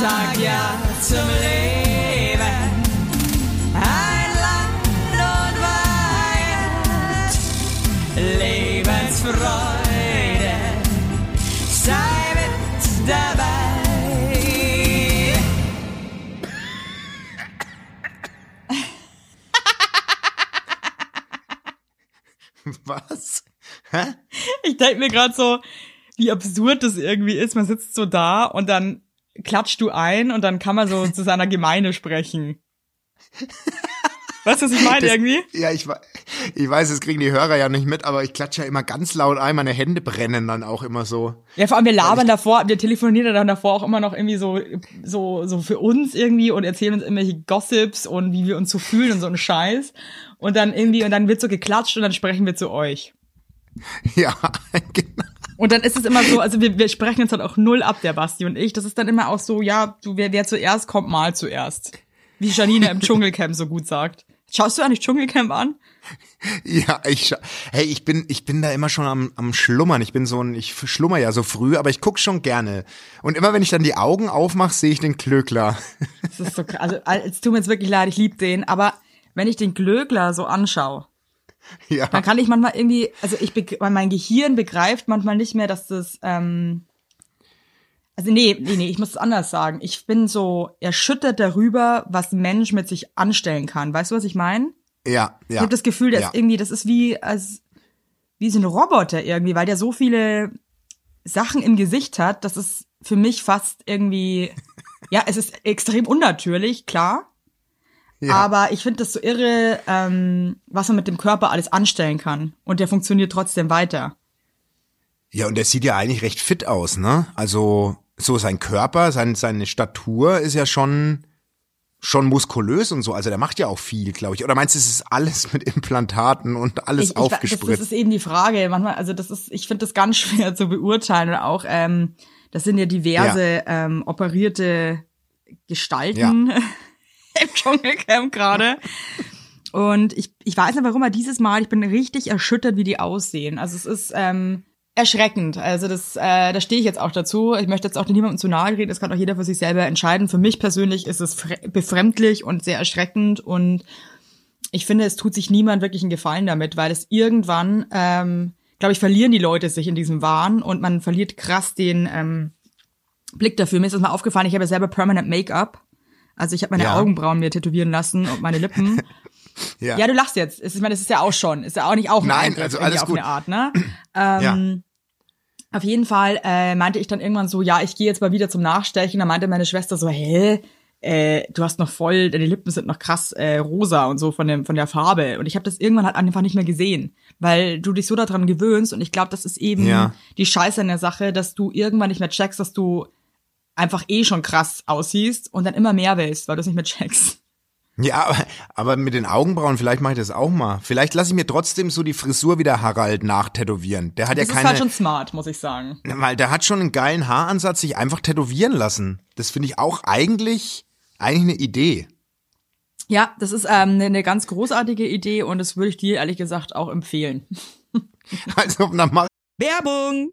sag ja zum Leben. Ein Land und Weihend, Lebensfreude, sei mit dabei. Was? Hä? Ich denke mir gerade so, wie absurd das irgendwie ist. Man sitzt so da und dann klatscht du ein und dann kann man so zu seiner Gemeinde sprechen. Weißt du, was ich meine Das- irgendwie? Ja, ich, ich weiß, das kriegen die Hörer ja nicht mit, aber ich klatsche ja immer ganz laut ein. Meine Hände brennen dann auch immer so. Ja, vor allem wir labern davor, wir telefonieren dann davor auch immer noch irgendwie so, so, so für uns irgendwie und erzählen uns irgendwelche Gossips und wie wir uns so fühlen und so einen Scheiß. Und dann irgendwie, und dann wird so geklatscht und dann sprechen wir zu euch. Ja. Und dann ist es immer so, also wir, wir sprechen uns halt auch null ab, der Basti und ich. Das ist dann immer auch so, ja, du, wer, wer zuerst kommt, mal zuerst. Wie Janine im Dschungelcamp so gut sagt. Schaust du eigentlich Dschungelcamp an? Ja, ich hey, ich bin ich bin da immer schon am, am schlummern. Ich bin so ein ich schlummer ja so früh, aber ich guck schon gerne. Und immer wenn ich dann die Augen aufmache, sehe ich den Klöckler. Das ist so, krass. also es tut mir jetzt wirklich leid, ich lieb den, aber wenn ich den Glöckler so anschaue, Ja. dann kann ich manchmal irgendwie, also ich, mein Gehirn begreift manchmal nicht mehr, dass das, ähm, also nee, nee, nee, ich muss es anders sagen. Ich bin so erschüttert darüber, was ein Mensch mit sich anstellen kann. Weißt du, was ich meine? Ja, ja. Ich habe das Gefühl, der ja. irgendwie, das ist wie als wie so ein Roboter irgendwie, weil der so viele Sachen im Gesicht hat, das ist für mich fast irgendwie, ja, es ist extrem unnatürlich, klar. Ja. Aber ich finde das so irre, ähm, was man mit dem Körper alles anstellen kann. Und der funktioniert trotzdem weiter. Ja, und der sieht ja eigentlich recht fit aus, ne? Also so sein Körper, sein, seine Statur ist ja schon schon muskulös und so. Also der macht ja auch viel, glaube ich. Oder meinst du, es ist alles mit Implantaten und alles ich, ich, das, aufgespritzt? das ist eben die Frage. Manchmal, also das ist, ich finde das ganz schwer zu beurteilen. Und auch, ähm, das sind ja diverse ähm, operierte Gestalten im Dschungelcamp gerade. Und ich, ich weiß nicht, warum, aber dieses Mal, ich bin richtig erschüttert, wie die aussehen. Also es ist ähm, erschreckend. Also das, äh, da stehe ich jetzt auch dazu. Ich möchte jetzt auch niemandem zu nahe reden. Das kann auch jeder für sich selber entscheiden. Für mich persönlich ist es fre- befremdlich und sehr erschreckend und ich finde, es tut sich niemand wirklich einen Gefallen damit, weil es irgendwann, ähm, glaube ich, verlieren die Leute sich in diesem Wahn und man verliert krass den ähm, Blick dafür. Mir ist das mal aufgefallen, ich habe selber Permanent Make-up. Also ich habe meine Ja. Augenbrauen mir tätowieren lassen und meine Lippen. ja. ja, du lachst jetzt. Ich meine, das ist ja auch schon. Ist ja auch nicht auch ein Nein, Eingriff also alles auf gut. eine Art, ne? Ähm, Auf jeden Fall äh, meinte ich dann irgendwann so, ja, ich gehe jetzt mal wieder zum Nachstechen. Da meinte meine Schwester so, hä? Äh, du hast noch voll, deine Lippen sind noch krass äh, rosa und so von dem von der Farbe. Und ich habe das irgendwann halt einfach nicht mehr gesehen, weil du dich so daran gewöhnst. Und ich glaube, das ist eben Ja. die Scheiße an der Sache, dass du irgendwann nicht mehr checkst, dass du einfach eh schon krass aussiehst und dann immer mehr willst, weil du es nicht mehr checkst. Ja, aber, aber mit den Augenbrauen, vielleicht mache ich das auch mal. Vielleicht lasse ich mir trotzdem so die Frisur wie der Harald nachtätowieren. Der hat Das ja ist keine, halt schon smart, muss ich sagen. weil der hat schon einen geilen Haaransatz, sich einfach tätowieren lassen. Das finde ich auch eigentlich, eigentlich eine Idee. Ja, das ist ähm, eine, eine ganz großartige Idee und das würde ich dir ehrlich gesagt auch empfehlen. Also, mach Werbung!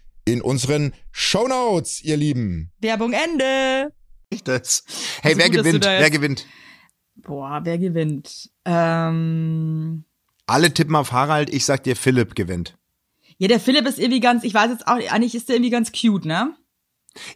in unseren Shownotes, ihr Lieben. Werbung Ende. Ich das. Hey, Also wer gut, gewinnt? da Wer gewinnt? Boah, wer gewinnt? Ähm, Alle tippen auf Harald, ich sag dir, Philipp gewinnt. ja, der Philipp ist irgendwie ganz, ich weiß jetzt auch, eigentlich ist der irgendwie ganz cute, ne?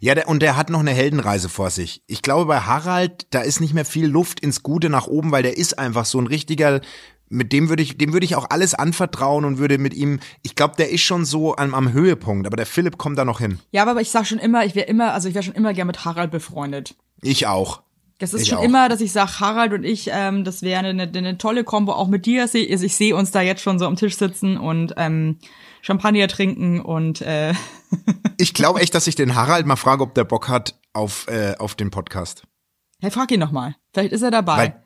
Ja, der, und der hat noch eine Heldenreise vor sich. Ich glaube, bei Harald, da ist nicht mehr viel Luft ins Gute nach oben, weil der ist einfach so ein richtiger, mit dem würde ich, dem würde ich auch alles anvertrauen und würde mit ihm, ich glaube, der ist schon so am, am Höhepunkt, aber der Philipp kommt da noch hin. Ja, aber ich sag schon immer, ich wäre immer, also ich wäre schon immer gern mit Harald befreundet. Ich auch. Das ist Ich schon auch. immer, dass ich sag, Harald und ich, ähm, das wäre eine, eine, eine tolle Kombo, auch mit dir. Also ich sehe uns da jetzt schon so am Tisch sitzen und ähm, Champagner trinken und äh, Ich glaube echt, dass ich den Harald mal frage, ob der Bock hat auf, äh, auf den Podcast. hey, frag ihn noch mal. Vielleicht ist er dabei. Weil,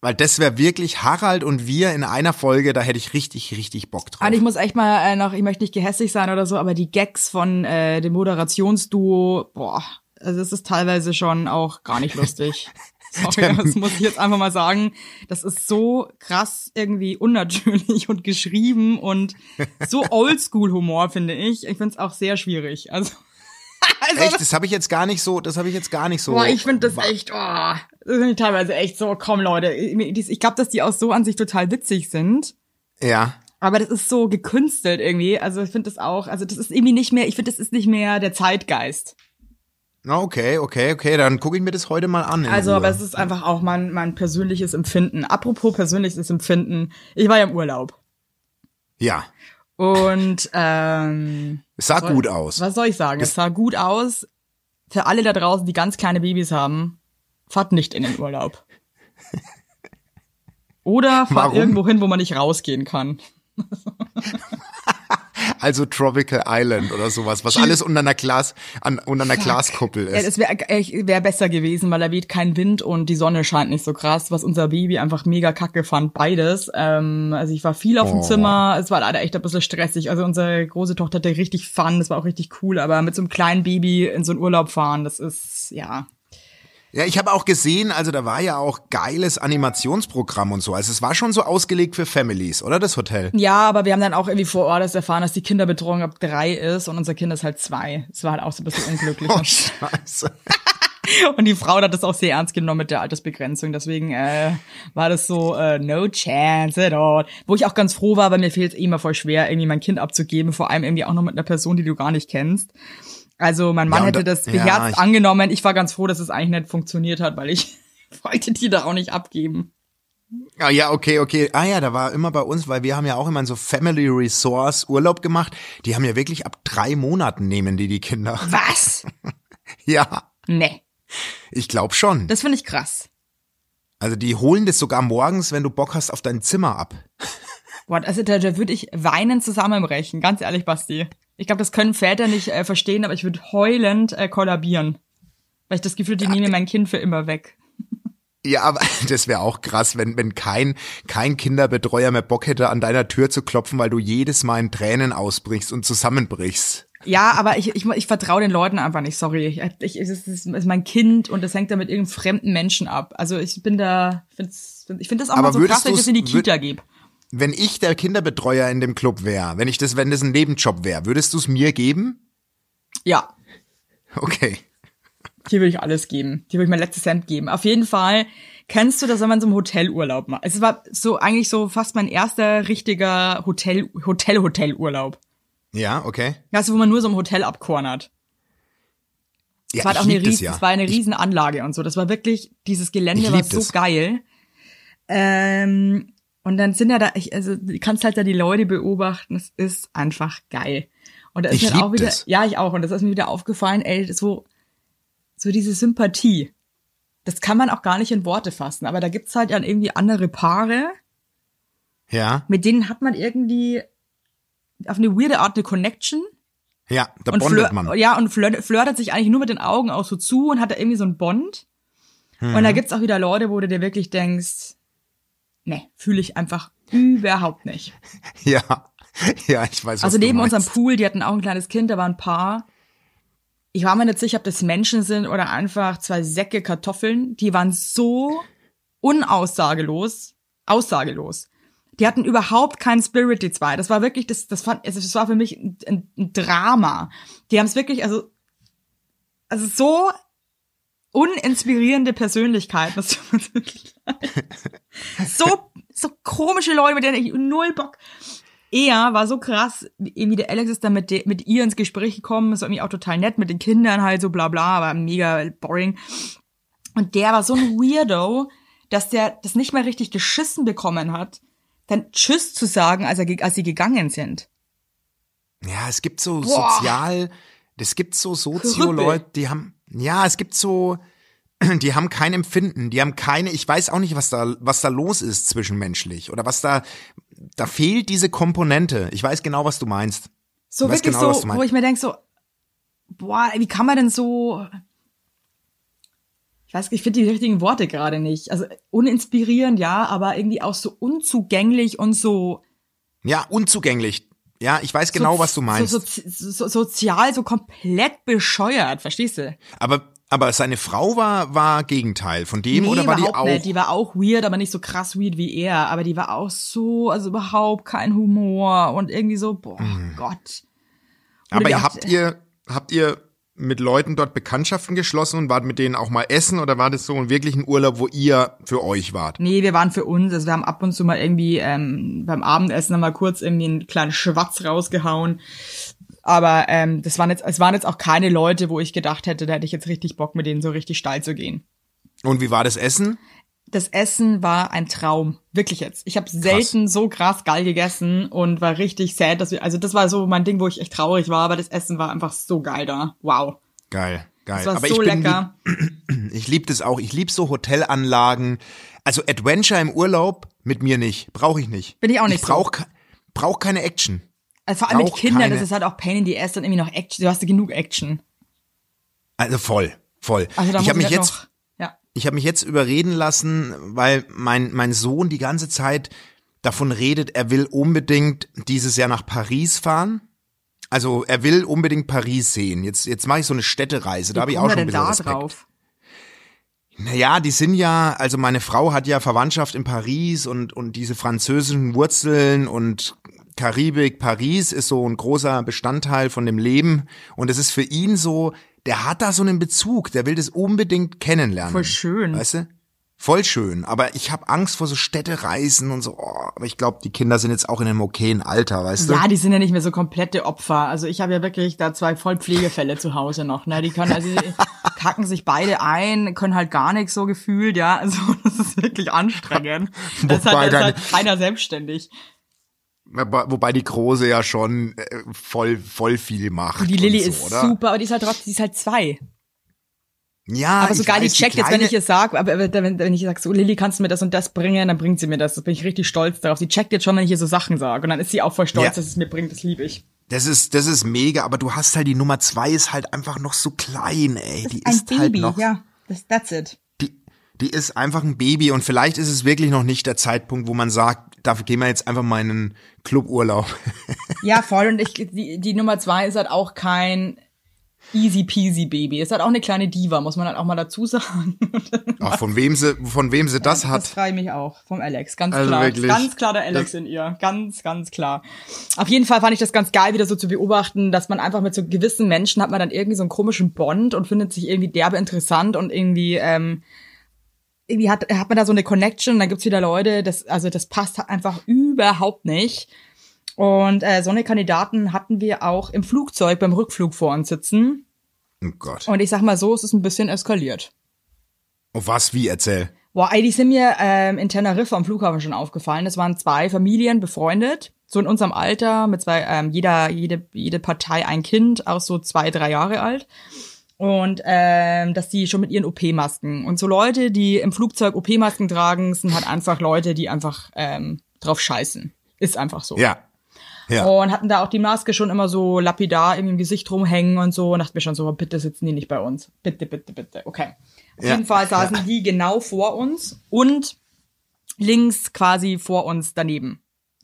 weil das wäre wirklich Harald und wir in einer Folge, da hätte ich richtig, richtig Bock drauf. Und ich muss echt mal äh, noch, ich möchte nicht gehässig sein oder so, aber die Gags von äh, dem Moderationsduo, boah, also es ist teilweise schon auch gar nicht lustig. Sorry, das muss ich jetzt einfach mal sagen. Das ist so krass irgendwie unnatürlich und geschrieben und so Oldschool-Humor, finde ich. Ich finde es auch sehr schwierig. Also, also Echt, das habe ich jetzt gar nicht so, das habe ich jetzt gar nicht so. Boah, ich finde das echt, oh, ich teilweise echt so, komm Leute, ich, glaube, dass die auch so an sich total witzig sind. Ja. Aber das ist so gekünstelt irgendwie. Also ich finde das auch, also das ist irgendwie nicht mehr, ich finde, das ist nicht mehr der Zeitgeist. Na, okay, okay, okay, dann gucke ich mir das heute mal an. Also, Ruhe. aber es ist einfach auch mein, mein persönliches Empfinden. Apropos persönliches Empfinden, ich war ja im Urlaub. Ja, Und ähm, es sah soll- gut aus. was soll ich sagen? Es sah gut aus. Für alle da draußen, die ganz kleine Babys haben, fahrt nicht in den Urlaub. Oder fahrt Warum? irgendwo hin, wo man nicht rausgehen kann. Also Tropical Island oder sowas, was alles unter einer Glas, an, unter einer Glaskuppel Ja, ist. es wäre wär besser gewesen, weil da weht kein Wind und die Sonne scheint nicht so krass, was unser Baby einfach mega kacke fand, beides. Ähm, also ich war viel auf dem Oh. Zimmer, es war leider echt ein bisschen stressig. Also unsere große Tochter hatte richtig Fun, das war auch richtig cool, aber mit so einem kleinen Baby in so einen Urlaub fahren, das ist, ja. Ja, ich habe auch gesehen, also da war ja auch geiles Animationsprogramm und so. Also es war schon so ausgelegt für Families, oder das Hotel? Ja, aber wir haben dann auch irgendwie vor Ort erfahren, dass die Kinderbetreuung ab drei ist und unser Kind ist halt zwei. Es war halt auch so ein bisschen unglücklich. Oh, scheiße. Und die Frau hat das auch sehr ernst genommen mit der Altersbegrenzung. Deswegen äh, war das so, äh, no chance at all. Wo ich auch ganz froh war, weil mir fehlt es immer voll schwer, irgendwie mein Kind abzugeben. Vor allem irgendwie auch noch mit einer Person, die du gar nicht kennst. Also mein Mann Ja, hätte da- das ja, beherzt ich- angenommen. Ich war ganz froh, dass es eigentlich nicht funktioniert hat, weil ich wollte die da auch nicht abgeben. Ah, ja, okay, okay. Ah ja, da war immer bei uns, weil wir haben ja auch immer so Family Resource Urlaub gemacht. Die haben ja wirklich ab drei Monaten nehmen die die Kinder. Was? Ja, nee, ich glaube schon. das finde ich krass. Also die holen das sogar morgens, wenn du Bock hast, auf dein Zimmer ab. Boah, also da, da würde ich weinend zusammenbrechen. Ganz ehrlich, Basti. Ich glaube, das können Väter nicht äh, verstehen, aber ich würde heulend äh, kollabieren. Weil ich das Gefühl, die nehmen mein Kind für immer weg. Ja, aber das wäre auch krass, wenn, wenn kein, kein Kinderbetreuer mehr Bock hätte, an deiner Tür zu klopfen, weil du jedes Mal in Tränen ausbrichst und zusammenbrichst. Ja, aber ich, ich, ich vertraue den Leuten einfach nicht, sorry. Ich, ich, es ist, es ist mein Kind und das hängt da mit irgendeinem fremden Menschen ab. Also ich bin da, find's, ich finde das auch Aber mal so krass, wenn ich das in die Kita gebe. Wenn ich der Kinderbetreuer in dem Club wäre, wenn ich das, wenn das ein Nebenjob wäre, würdest du es mir geben? Ja, Okay. Hier würde ich alles geben. Hier würde ich mein letztes Cent geben. Auf jeden Fall kennst du das, wenn man so einen Hotelurlaub macht. Es war so eigentlich so fast mein erster richtiger Hotel, Hotel, Hotelurlaub. Ja, okay. Du, wo man nur so im Hotel abkornert. Ja, Es war, halt ich auch eine das riesen, ja. es war eine riesen Anlage und so. Das war wirklich, dieses Gelände war so das. geil. Ähm, und dann sind ja da, ich, also du kannst halt da die Leute beobachten. Es ist einfach geil. Und da ist Ich mir dann auch wieder, das. ja, ich auch. Und das ist mir wieder aufgefallen, ey, so, so diese Sympathie. Das kann man auch gar nicht in Worte fassen. Aber da gibt's halt dann irgendwie andere Paare, Ja, mit denen hat man irgendwie auf eine weirde Art eine Connection ja, da und bondet man. ja und flirt, flirtet sich eigentlich nur mit den Augen auch so zu und hat da irgendwie so einen Bond. Und Mhm. da gibt's auch wieder Leute, wo du dir wirklich denkst, nee, fühle ich einfach überhaupt nicht. Ja, ja, ich weiß, Also neben unserem Pool, die hatten auch ein kleines Kind, da waren ein Paar. Ich war mir nicht sicher, ob das Menschen sind oder einfach zwei Säcke Kartoffeln. Die waren so unaussagelos, aussagelos. Die hatten überhaupt keinen Spirit, die zwei. Das war wirklich, das, das fand, also das war für mich ein, ein Drama. Die haben es wirklich, also, also so uninspirierende Persönlichkeiten. Das tut mir wirklich leid. So, so komische Leute, mit denen ich null Bock. Er war so krass, irgendwie der Alex ist dann mit, de, mit ihr ins Gespräch gekommen, ist irgendwie auch total nett mit den Kindern halt so bla bla, aber mega boring. Und der war so ein Weirdo, dass der das nicht mal richtig geschissen bekommen hat, dann Tschüss zu sagen, als, er, als sie gegangen sind. Ja, es gibt so Boah. sozial, es gibt so Sozio-Leute, die haben, ja, es gibt so, die haben kein Empfinden, die haben keine, ich weiß auch nicht, was da, was da los ist zwischenmenschlich oder was da, da fehlt diese Komponente. Ich weiß genau, was du meinst. So wirklich genau, so, wo ich mir denk so, boah, wie kann man denn so, ich weiß, ich finde die richtigen Worte gerade nicht. Also uninspirierend, ja, aber irgendwie auch so unzugänglich und so, Ja, unzugänglich. Ja, ich weiß genau, so, was du meinst. So, so, so, sozial so komplett bescheuert, verstehst du? aber, aber seine Frau war, war Gegenteil von dem oder war die auch? nicht. Die war auch weird, aber nicht so krass weird wie er. Aber die war auch so, also überhaupt kein Humor und irgendwie so, boah, Gott. Mhm. aber ihr habt ihr, habt ihr mit Leuten dort Bekanntschaften geschlossen und wart mit denen auch mal essen oder war das so ein wirklichen Urlaub, wo ihr für euch wart? Nee, wir waren für uns. Also wir haben ab und zu mal irgendwie ähm, beim Abendessen mal kurz irgendwie einen kleinen Schwatz rausgehauen. Aber ähm, das waren jetzt, es waren jetzt auch keine Leute, wo ich gedacht hätte, da hätte ich jetzt richtig Bock, mit denen so richtig steil zu gehen. Und wie war das Essen? Das Essen war ein Traum, wirklich jetzt. Ich habe selten so krass geil gegessen und war richtig sad, dass wir, also das war so mein Ding, wo ich echt traurig war, aber das Essen war einfach so geil da. Wow, Geil, geil. das war aber so ich bin lecker. Lieb, ich lieb das auch. Ich lieb so Hotelanlagen. Also Adventure im Urlaub mit mir nicht. Brauche ich nicht. Bin ich auch nicht Ich brauch, ke- brauch keine Action. Also vor allem mit auch Kindern, keine- das ist halt auch Pain in the Ass und irgendwie noch Action. Du hast ja genug Action. Also voll, voll. Also da ich habe mich halt jetzt. Ich habe mich jetzt überreden lassen, weil mein, mein Sohn die ganze Zeit davon redet, er will unbedingt dieses Jahr nach Paris fahren. Also er will unbedingt Paris sehen. Jetzt, jetzt mache ich so eine Städtereise, da habe ich auch schon ein bisschen da Respekt. drauf? Naja, die sind ja, also meine Frau hat ja Verwandtschaft in Paris und, und diese französischen Wurzeln und Karibik, Paris ist so ein großer Bestandteil von dem Leben und es ist für ihn so, der hat da so einen Bezug, der will das unbedingt kennenlernen. Voll schön. Weißt du? Voll schön, aber ich habe Angst vor so Städtereisen und so, oh, aber ich glaube, die Kinder sind jetzt auch in einem okayen Alter, weißt du? Ja, die sind ja nicht mehr so komplette Opfer. Also ich habe ja wirklich da zwei Vollpflegefälle zu Hause noch. Ne? Die können also die kacken sich beide ein, können halt gar nichts so gefühlt, ja. Also das ist wirklich anstrengend. Das ist halt, das ist halt keiner selbstständig. Wobei die Große ja schon äh, voll, voll viel macht. Die Lilly und so, ist oder? super, aber die ist halt trotzdem, die ist halt zwei. Ja, Aber sogar die weiß, checkt jetzt, wenn ich es sage, aber wenn, wenn ich sage, so Lilly, kannst du mir das und das bringen, dann bringt sie mir das. Da bin ich richtig stolz darauf. Sie checkt jetzt schon, wenn ich ihr so Sachen sage. Und dann ist sie auch voll stolz, Ja. dass es mir bringt. Das liebe ich. Das ist, das ist mega, aber du hast halt die Nummer zwei ist halt einfach noch so klein, ey. Die Ein ist halt noch, ja. Das, that's it. die, die ist einfach ein Baby und vielleicht ist es wirklich noch nicht der Zeitpunkt, wo man sagt, dafür gehen wir jetzt einfach mal in einen Cluburlaub. Ja, voll. Und ich, die, die Nummer zwei ist halt auch kein easy peasy Baby. Ist halt auch eine kleine Diva, muss man halt auch mal dazu sagen. Ach, von wem sie, von wem sie das Das hat. freue ich mich auch. Vom Alex. Ganz Also klar. wirklich. Ganz klar der Alex in ihr. Ganz, ganz klar. Auf jeden Fall fand ich das ganz geil, wieder so zu beobachten, dass man einfach mit so gewissen Menschen hat man dann irgendwie so einen komischen Bond und findet sich irgendwie derbe interessant und irgendwie, ähm, irgendwie hat, hat man da so eine Connection dann gibt's wieder Leute, das, also das passt einfach überhaupt nicht. Und äh, so eine Kandidaten hatten wir auch im Flugzeug beim Rückflug vor uns sitzen. Oh Gott. Und ich sag mal so, es ist ein bisschen eskaliert. Oh, was, wie, erzähl. Boah, ey, die sind mir ähm, in Teneriffa am Flughafen schon aufgefallen. Das waren zwei Familien befreundet, so in unserem Alter, mit zwei, ähm, jeder, jede, jede Partei ein Kind, auch so zwei, drei Jahre alt. Und ähm, dass die schon mit ihren OP-Masken. Und so Leute, die im Flugzeug OP-Masken tragen, sind halt einfach Leute, die einfach ähm, drauf scheißen. Ist einfach so. Ja. Ja. Und hatten da auch die Maske schon immer so lapidar im Gesicht rumhängen und so. Und dachte mir schon so, bitte sitzen die nicht bei uns. Bitte, bitte, bitte. Okay. Auf Ja, jeden Fall saßen die genau vor uns und links quasi vor uns daneben.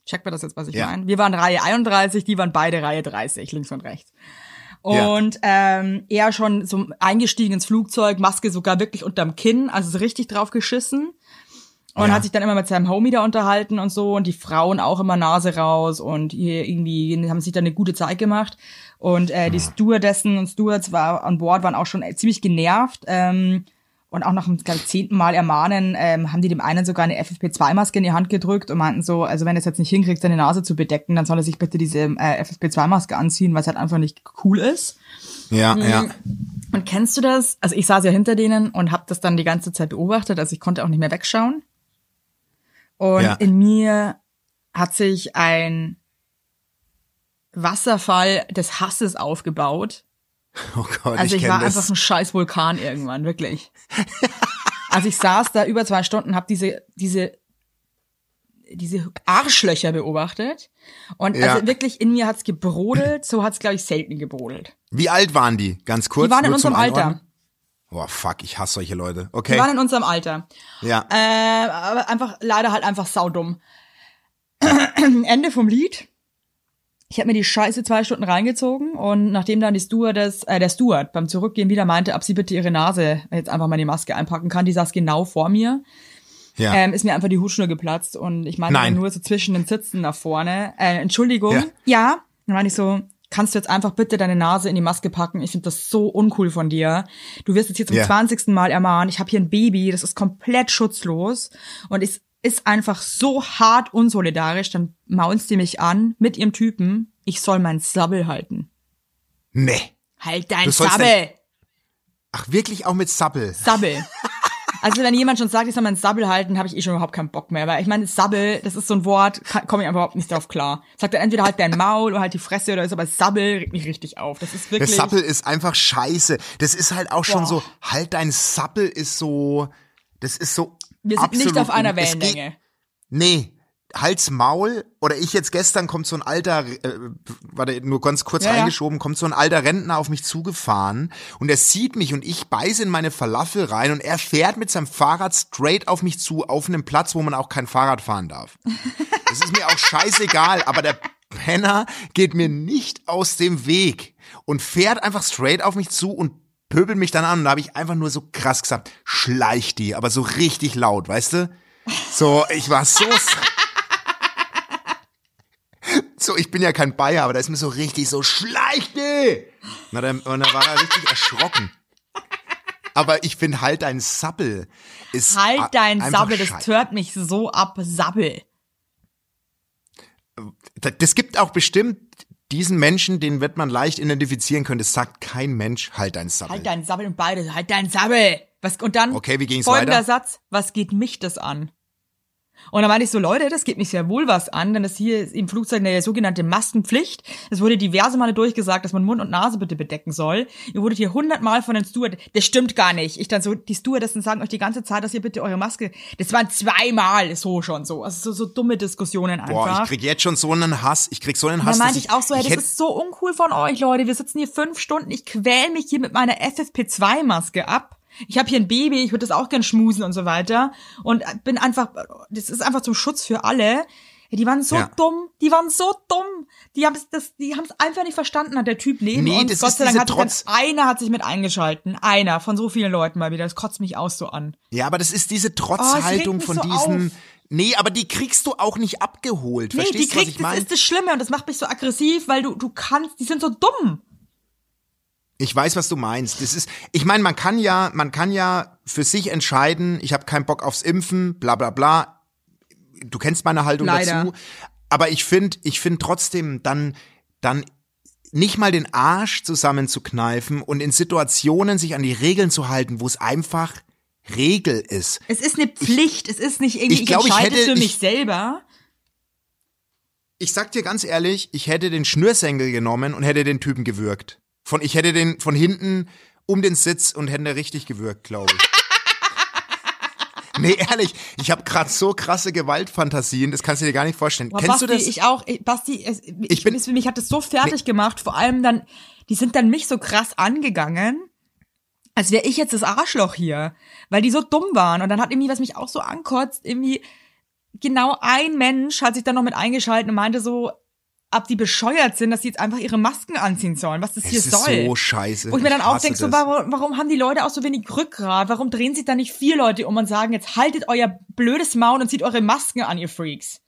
Checkt mir das jetzt, was ich Ja. meine? Wir waren Reihe 31, die waren beide Reihe 30, links und rechts. Ja. Und ähm, er schon so eingestiegen ins Flugzeug, Maske sogar wirklich unterm Kinn, also so richtig drauf geschissen. Und Ja. hat sich dann immer mit seinem Homie da unterhalten und so und die Frauen auch immer Nase raus und hier irgendwie haben sich dann eine gute Zeit gemacht. Und äh, die Stewardessen und Stewards war an Bord waren auch schon ziemlich genervt. Ähm, und auch nach dem ich, zehnten Mal ermahnen, ähm, haben die dem einen sogar eine FFP2-Maske in die Hand gedrückt und meinten so, also wenn er es jetzt nicht hinkriegt, seine Nase zu bedecken, dann soll er sich bitte diese äh, FFP2-Maske anziehen, weil es halt einfach nicht cool ist. Ja, ja. Und kennst du das? Also ich saß ja hinter denen und habe das dann die ganze Zeit beobachtet, also ich konnte auch nicht mehr wegschauen. Und Ja. in mir hat sich ein Wasserfall des Hasses aufgebaut. Oh Gott, Also ich, ich, war das. einfach ein scheiß Vulkan irgendwann, wirklich. also ich saß da über zwei Stunden, habe diese diese diese Arschlöcher beobachtet und Ja. also wirklich in mir hat's gebrodelt, so hat's glaube ich selten gebrodelt. Wie alt waren die? Ganz kurz. Die waren in unserem Alter. Boah, fuck, ich hasse solche Leute. Okay. Die waren in unserem Alter. ja. Äh, aber einfach, leider halt einfach saudumm. Ende vom Lied. Ich habe mir die Scheiße zwei Stunden reingezogen und nachdem dann die Stewardess, äh, der Steward beim Zurückgehen wieder meinte, ob sie bitte ihre Nase jetzt einfach mal in die Maske einpacken kann, die saß genau vor mir, ja. ähm, ist mir einfach die Hutschnur geplatzt und ich dann nur so zwischen den Sitzen nach vorne, äh, Entschuldigung, Ja. ja. Dann meine ich so, kannst du jetzt einfach bitte deine Nase in die Maske packen? Ich finde das so uncool von dir. Du wirst jetzt hier zum Ja. 20. Mal ermahnt. Ich habe hier ein Baby, das ist komplett schutzlos und es ist einfach so hart unsolidarisch. Dann maunst die mich an mit ihrem Typen. Ich soll mein Sabbel halten. nee. Halt dein Sabbel. Ach, wirklich auch mit Sabbel. Sabbel. Also wenn jemand schon sagt, ich soll mein Sabbel halten, habe ich eh schon überhaupt keinen Bock mehr. Weil ich meine, Sabbel, das ist so ein Wort, komme ich überhaupt nicht drauf klar. Sagt er entweder halt dein Maul oder halt die Fresse oder so, aber Sabbel regt mich richtig auf. Das ist Der wirklich. Sappel ist einfach scheiße. Das ist halt auch schon Boah. so, halt dein Sappel ist so, das ist so Wir sind nicht auf einer es geht- Wellenlänge. Nee, Hals Maul oder ich jetzt gestern kommt so ein alter, äh, warte, nur ganz kurz ja. reingeschoben, kommt so ein alter Rentner auf mich zugefahren und er sieht mich und ich beiße in meine Falafel rein und er fährt mit seinem Fahrrad straight auf mich zu, auf einem Platz, wo man auch kein Fahrrad fahren darf. Das ist mir auch scheißegal, aber der Penner geht mir nicht aus dem Weg und fährt einfach straight auf mich zu und pöbelt mich dann an und da habe ich einfach nur so krass gesagt, schleich die, aber so richtig laut, weißt du? So, ich war so so, ich bin ja kein Bayer, aber da ist mir so richtig so, schleich die! Na, dann, und dann war er richtig erschrocken. Aber ich finde halt dein Sappel ist Halt dein Sabbel, das tört mich so ab, Sabbel. Da- Das gibt auch bestimmt diesen Menschen, den wird man leicht identifizieren können. Das sagt kein Mensch, halt dein Sappel. Halt dein Sabbel und beide, halt dein Sabbel. Was, und dann Okay, wie ging's folgender weiter? Satz, was geht mich das an? Und dann meinte ich so, Leute, das geht mich sehr wohl was an, denn das hier ist im Flugzeug eine sogenannte Maskenpflicht. Es wurde diverse Male durchgesagt, dass man Mund und Nase bitte bedecken soll. Ihr wurdet hier hundertmal von den Steward, das stimmt gar nicht. Ich dann so, die Stewardessen sagen euch die ganze Zeit, dass ihr bitte eure Maske, das waren zweimal so schon so. Also so, so dumme Diskussionen einfach. Boah, ich krieg jetzt schon so einen Hass. Ich krieg so einen Hass. dann meinte ich auch so, hey, das ist so uncool von euch, Leute. Wir sitzen hier fünf Stunden, ich quäl mich hier mit meiner FFP2-Maske ab. Ich habe hier ein Baby, ich würde das auch gern schmusen und so weiter. Und bin einfach, das ist einfach zum Schutz für alle. Die waren so Ja. dumm, die waren so dumm. Die haben es das, die haben es einfach nicht verstanden, hat der Typ neben Nee, uns. das Gott ist sei Dank hat sich dann, Trotz- einer hat sich mit eingeschalten. Einer von so vielen Leuten mal wieder. Das kotzt mich auch so an. Ja, aber das ist diese Oh, Trotzhaltung regt von so diesen. auf. Nee, aber die kriegst du auch nicht abgeholt. Nee, Verstehst die du, was ich das meine? ist das Schlimme und das macht mich so aggressiv, weil du, du kannst, die sind so dumm. Ich weiß, was du meinst. Das ist, ich meine, man kann ja, man kann ja für sich entscheiden, ich habe keinen Bock aufs Impfen, bla bla bla. Du kennst meine Haltung Leider. dazu. Aber ich finde, ich finde trotzdem dann, dann nicht mal den Arsch zusammenzukneifen und in Situationen sich an die Regeln zu halten, wo es einfach Regel ist. Es ist eine Pflicht, es ist nicht irgendwie, ich ich, glaub, ich entscheide hätte- für mich ich- selber. Ich sag dir ganz ehrlich, ich hätte den Schnürsenkel genommen und hätte den Typen gewürgt. Von, ich hätte den von hinten um den Sitz und hätte richtig gewürgt, glaube ich. nee, ehrlich, ich habe gerade so krasse Gewaltfantasien, das kannst du dir gar nicht vorstellen. Boah, Kennst Basti, du das? ich auch, ich, Basti, es, ich, bin- bin, mich hat das so fertig gemacht, vor allem dann, die sind dann mich so krass angegangen, als wäre ich jetzt das Arschloch hier, weil die so dumm waren und dann hat irgendwie, was mich auch so ankotzt, irgendwie genau ein Mensch hat sich dann noch mit eingeschaltet und meinte so, ob die bescheuert sind, dass sie jetzt einfach ihre Masken anziehen sollen, was das hier Es ist soll. so scheiße. Wo ich mir dann Ich auch denke, so, warum, warum haben die Leute auch so wenig Rückgrat? Warum drehen sich da nicht vier Leute um und sagen, jetzt haltet euer blödes Maul und zieht eure Masken an, ihr Freaks?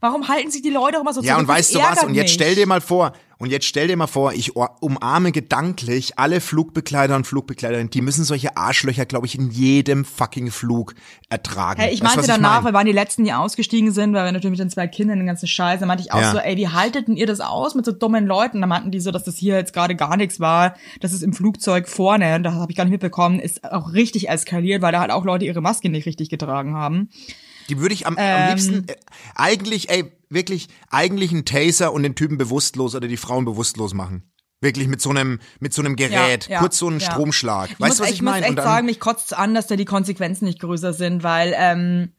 Warum halten sich die Leute auch immer so Ja, zurück? und weißt du was? Und jetzt mich. stell dir mal vor, und jetzt stell dir mal vor, ich umarme gedanklich alle Flugbegleiter und Flugbegleiterinnen, die müssen solche Arschlöcher, glaube ich, in jedem fucking Flug ertragen. Hey, ich meinte danach, mein? wir waren die Letzten, die ausgestiegen sind, weil wir natürlich mit den zwei Kindern den ganzen Scheiß, da meinte ich auch Ja. so, ey, wie haltet denn ihr das aus mit so dummen Leuten? Da meinten die so, dass das hier jetzt gerade gar nichts war, dass es im Flugzeug vorne, das habe ich gar nicht mitbekommen, ist auch richtig eskaliert, weil da halt auch Leute ihre Maske nicht richtig getragen haben. Die würde ich am, Ähm. am liebsten, äh, eigentlich, ey, wirklich, eigentlich einen Taser und den Typen bewusstlos oder die Frauen bewusstlos machen. Wirklich mit so einem, mit so einem Gerät, Ja, ja, kurz so einen ja. Stromschlag. Ich weißt muss, du, was ich ich muss meine? echt Und dann- sagen, mich kotzt an, dass da die Konsequenzen nicht größer sind, weil ähm,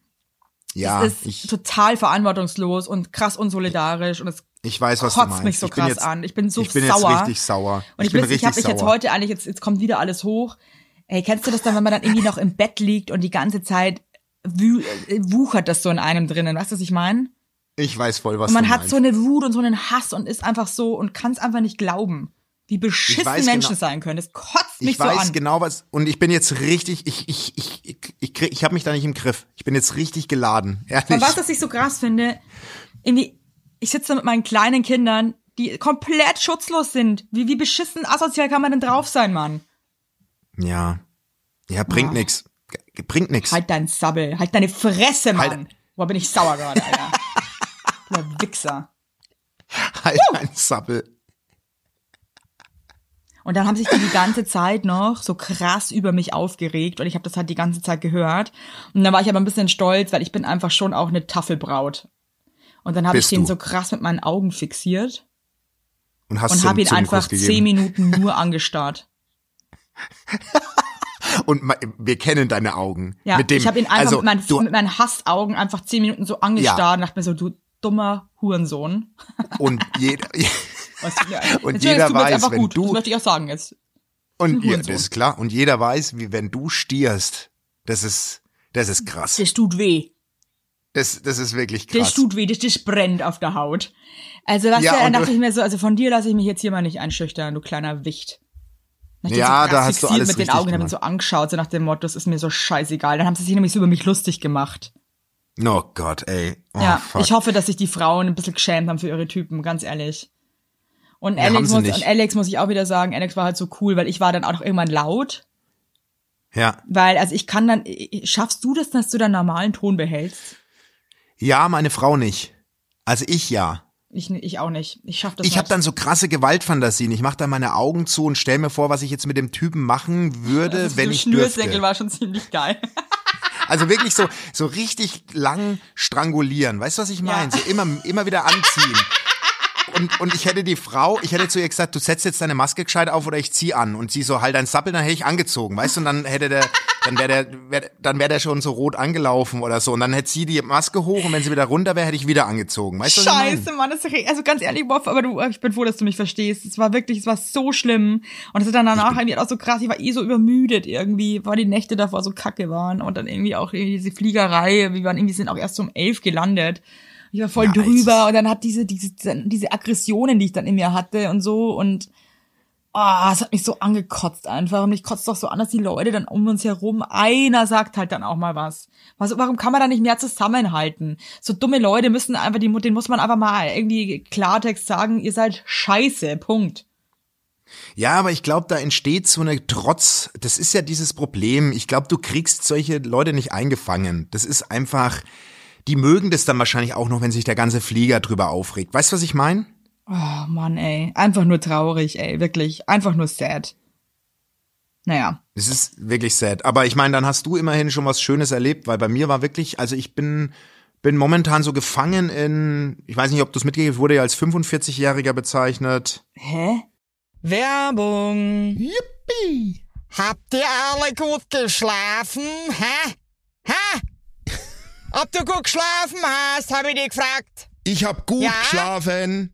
ja, es ist ich, total verantwortungslos und krass unsolidarisch und es ich weiß, was du kotzt meinst. mich so ich krass jetzt, an. Ich bin so ich bin sauer. jetzt richtig sauer. Und ich, bin bin, ich richtig habe mich jetzt sauer. heute eigentlich, jetzt, jetzt kommt wieder alles hoch. Ey, kennst du das dann, wenn man dann irgendwie noch im Bett liegt und die ganze Zeit wuchert das so in einem drinnen? Weißt du, was ich meine? Ich weiß voll, was Und man du hat meinst. so eine Wut und so einen Hass und ist einfach so und kann es einfach nicht glauben, wie beschissen weiß Menschen genau- sein können. Das kotzt mich ich so weiß an. genau was und ich bin jetzt richtig ich ich ich ich ich, krieg- ich habe mich da nicht im Griff. Ich bin jetzt richtig geladen. Ehrlich. Und was, was ich so krass finde, irgendwie, ich sitze da mit meinen kleinen Kindern, die komplett schutzlos sind. Wie, wie beschissen asozial kann man denn drauf sein, Mann? ja. Ja, bringt Ah. nix. Bringt nix. Halt dein Sabbel, halt deine Fresse, Mann. Halt- Boah, bin ich sauer gerade, Alter. Du Wichser. Halt ein Sappel. Und dann haben sich die die ganze Zeit noch so krass über mich aufgeregt und ich habe das halt die ganze Zeit gehört. Und dann war ich aber ein bisschen stolz, weil ich bin einfach schon auch eine Taffelbraut. Und dann habe ich den du. so krass mit meinen Augen fixiert Und hast und habe ihn einfach zehn Minuten nur angestarrt. Und wir kennen deine Augen. Ja, mit dem, ich habe ihn einfach also, mit, meinen, du, mit meinen Hassaugen einfach zehn Minuten so angestarrt und dachte mir so, du dummer Hurensohn. und jeder Was, ja, Und natürlich, jeder weiß, wenn gut. du- Das möchte ich auch sagen jetzt. und ja, das ist klar und jeder weiß, wie wenn du stierst, das ist das ist krass. Das tut weh. Das das ist wirklich Das krass. tut weh, das, das brennt auf der Haut. Also was Ja, ja, dann dachte du- ich mir so, also von dir lasse ich mich jetzt hier mal nicht einschüchtern, du kleiner Wicht. Dann Ja, so da hast du alles mit den Augen und haben gemacht. so angeschaut, so nach dem Motto, das ist mir so scheißegal. Dann haben sie sich nämlich so über mich lustig gemacht. Oh Gott, ey. Oh, ja, fuck. ich hoffe, dass sich die Frauen ein bisschen geschämt haben für ihre Typen, ganz ehrlich. Und Ja, Alex, sie muss, und Alex muss ich auch wieder sagen, Alex war halt so cool, weil ich war dann auch noch irgendwann laut. Ja. Weil, also ich kann dann, schaffst du das, dass du deinen normalen Ton behältst? Ja, meine Frau nicht. Also ich ja. Ich, ich auch nicht. Ich schaff das Ich habe dann so krasse Gewaltfantasien. Ich mache da meine Augen zu und stell mir vor, was ich jetzt mit dem Typen machen würde, Also wenn ich Schnürsenkel dürfte. war schon ziemlich geil. Also wirklich so so richtig lang strangulieren. Weißt du, was ich meine? Ja. So immer immer wieder anziehen. Und, und ich hätte die Frau, ich hätte zu ihr gesagt, du setzt jetzt deine Maske gescheit auf oder ich zieh an. Und sie so, halt dein Sappel, dann hätte ich angezogen, weißt du? Und dann hätte der, dann wäre der, wär, dann wäre der schon so rot angelaufen oder so. Und dann hätte sie die Maske hoch und wenn sie wieder runter wäre, hätte ich wieder angezogen. Weißt du? Scheiße, Mann, das ist, also ganz ehrlich, Boff, aber du, ich bin froh, dass du mich verstehst. Es war wirklich, es war so schlimm. Und es ist dann danach irgendwie auch so krass, ich war eh so übermüdet irgendwie, weil die Nächte davor so kacke waren. Und dann irgendwie auch irgendwie diese Fliegerei, wir waren irgendwie, sind auch erst um elf gelandet. Ich war voll Ja, drüber und dann hat diese, diese, diese Aggressionen, die ich dann in mir hatte und so und Ah, es hat mich so angekotzt einfach. Und mich kotzt doch so an, dass die Leute dann um uns herum, einer sagt halt dann auch mal was. was warum kann man da nicht mehr zusammenhalten? So dumme Leute müssen einfach, die, denen muss man einfach mal irgendwie Klartext sagen, ihr seid scheiße, Punkt. Ja, aber ich glaube, da entsteht so eine Trotz. Das ist ja dieses Problem. Ich glaube, du kriegst solche Leute nicht eingefangen. Das ist einfach. Die mögen das dann wahrscheinlich auch noch, wenn sich der ganze Flieger drüber aufregt. Weißt du, was ich meine? Oh Mann, ey. Einfach nur traurig, ey. Wirklich. Einfach nur sad. Naja. Es ist wirklich sad. Aber ich meine, dann hast du immerhin schon was Schönes erlebt, weil bei mir war wirklich, also ich bin, bin momentan so gefangen in, ich weiß nicht, ob du es mitgegeben wurde ja als 45-Jähriger bezeichnet. Hä? Werbung. Yippie! Habt ihr alle gut geschlafen? Hä? Hä? Ob du gut geschlafen hast, habe ich dich gefragt. Ich hab gut Ja? geschlafen.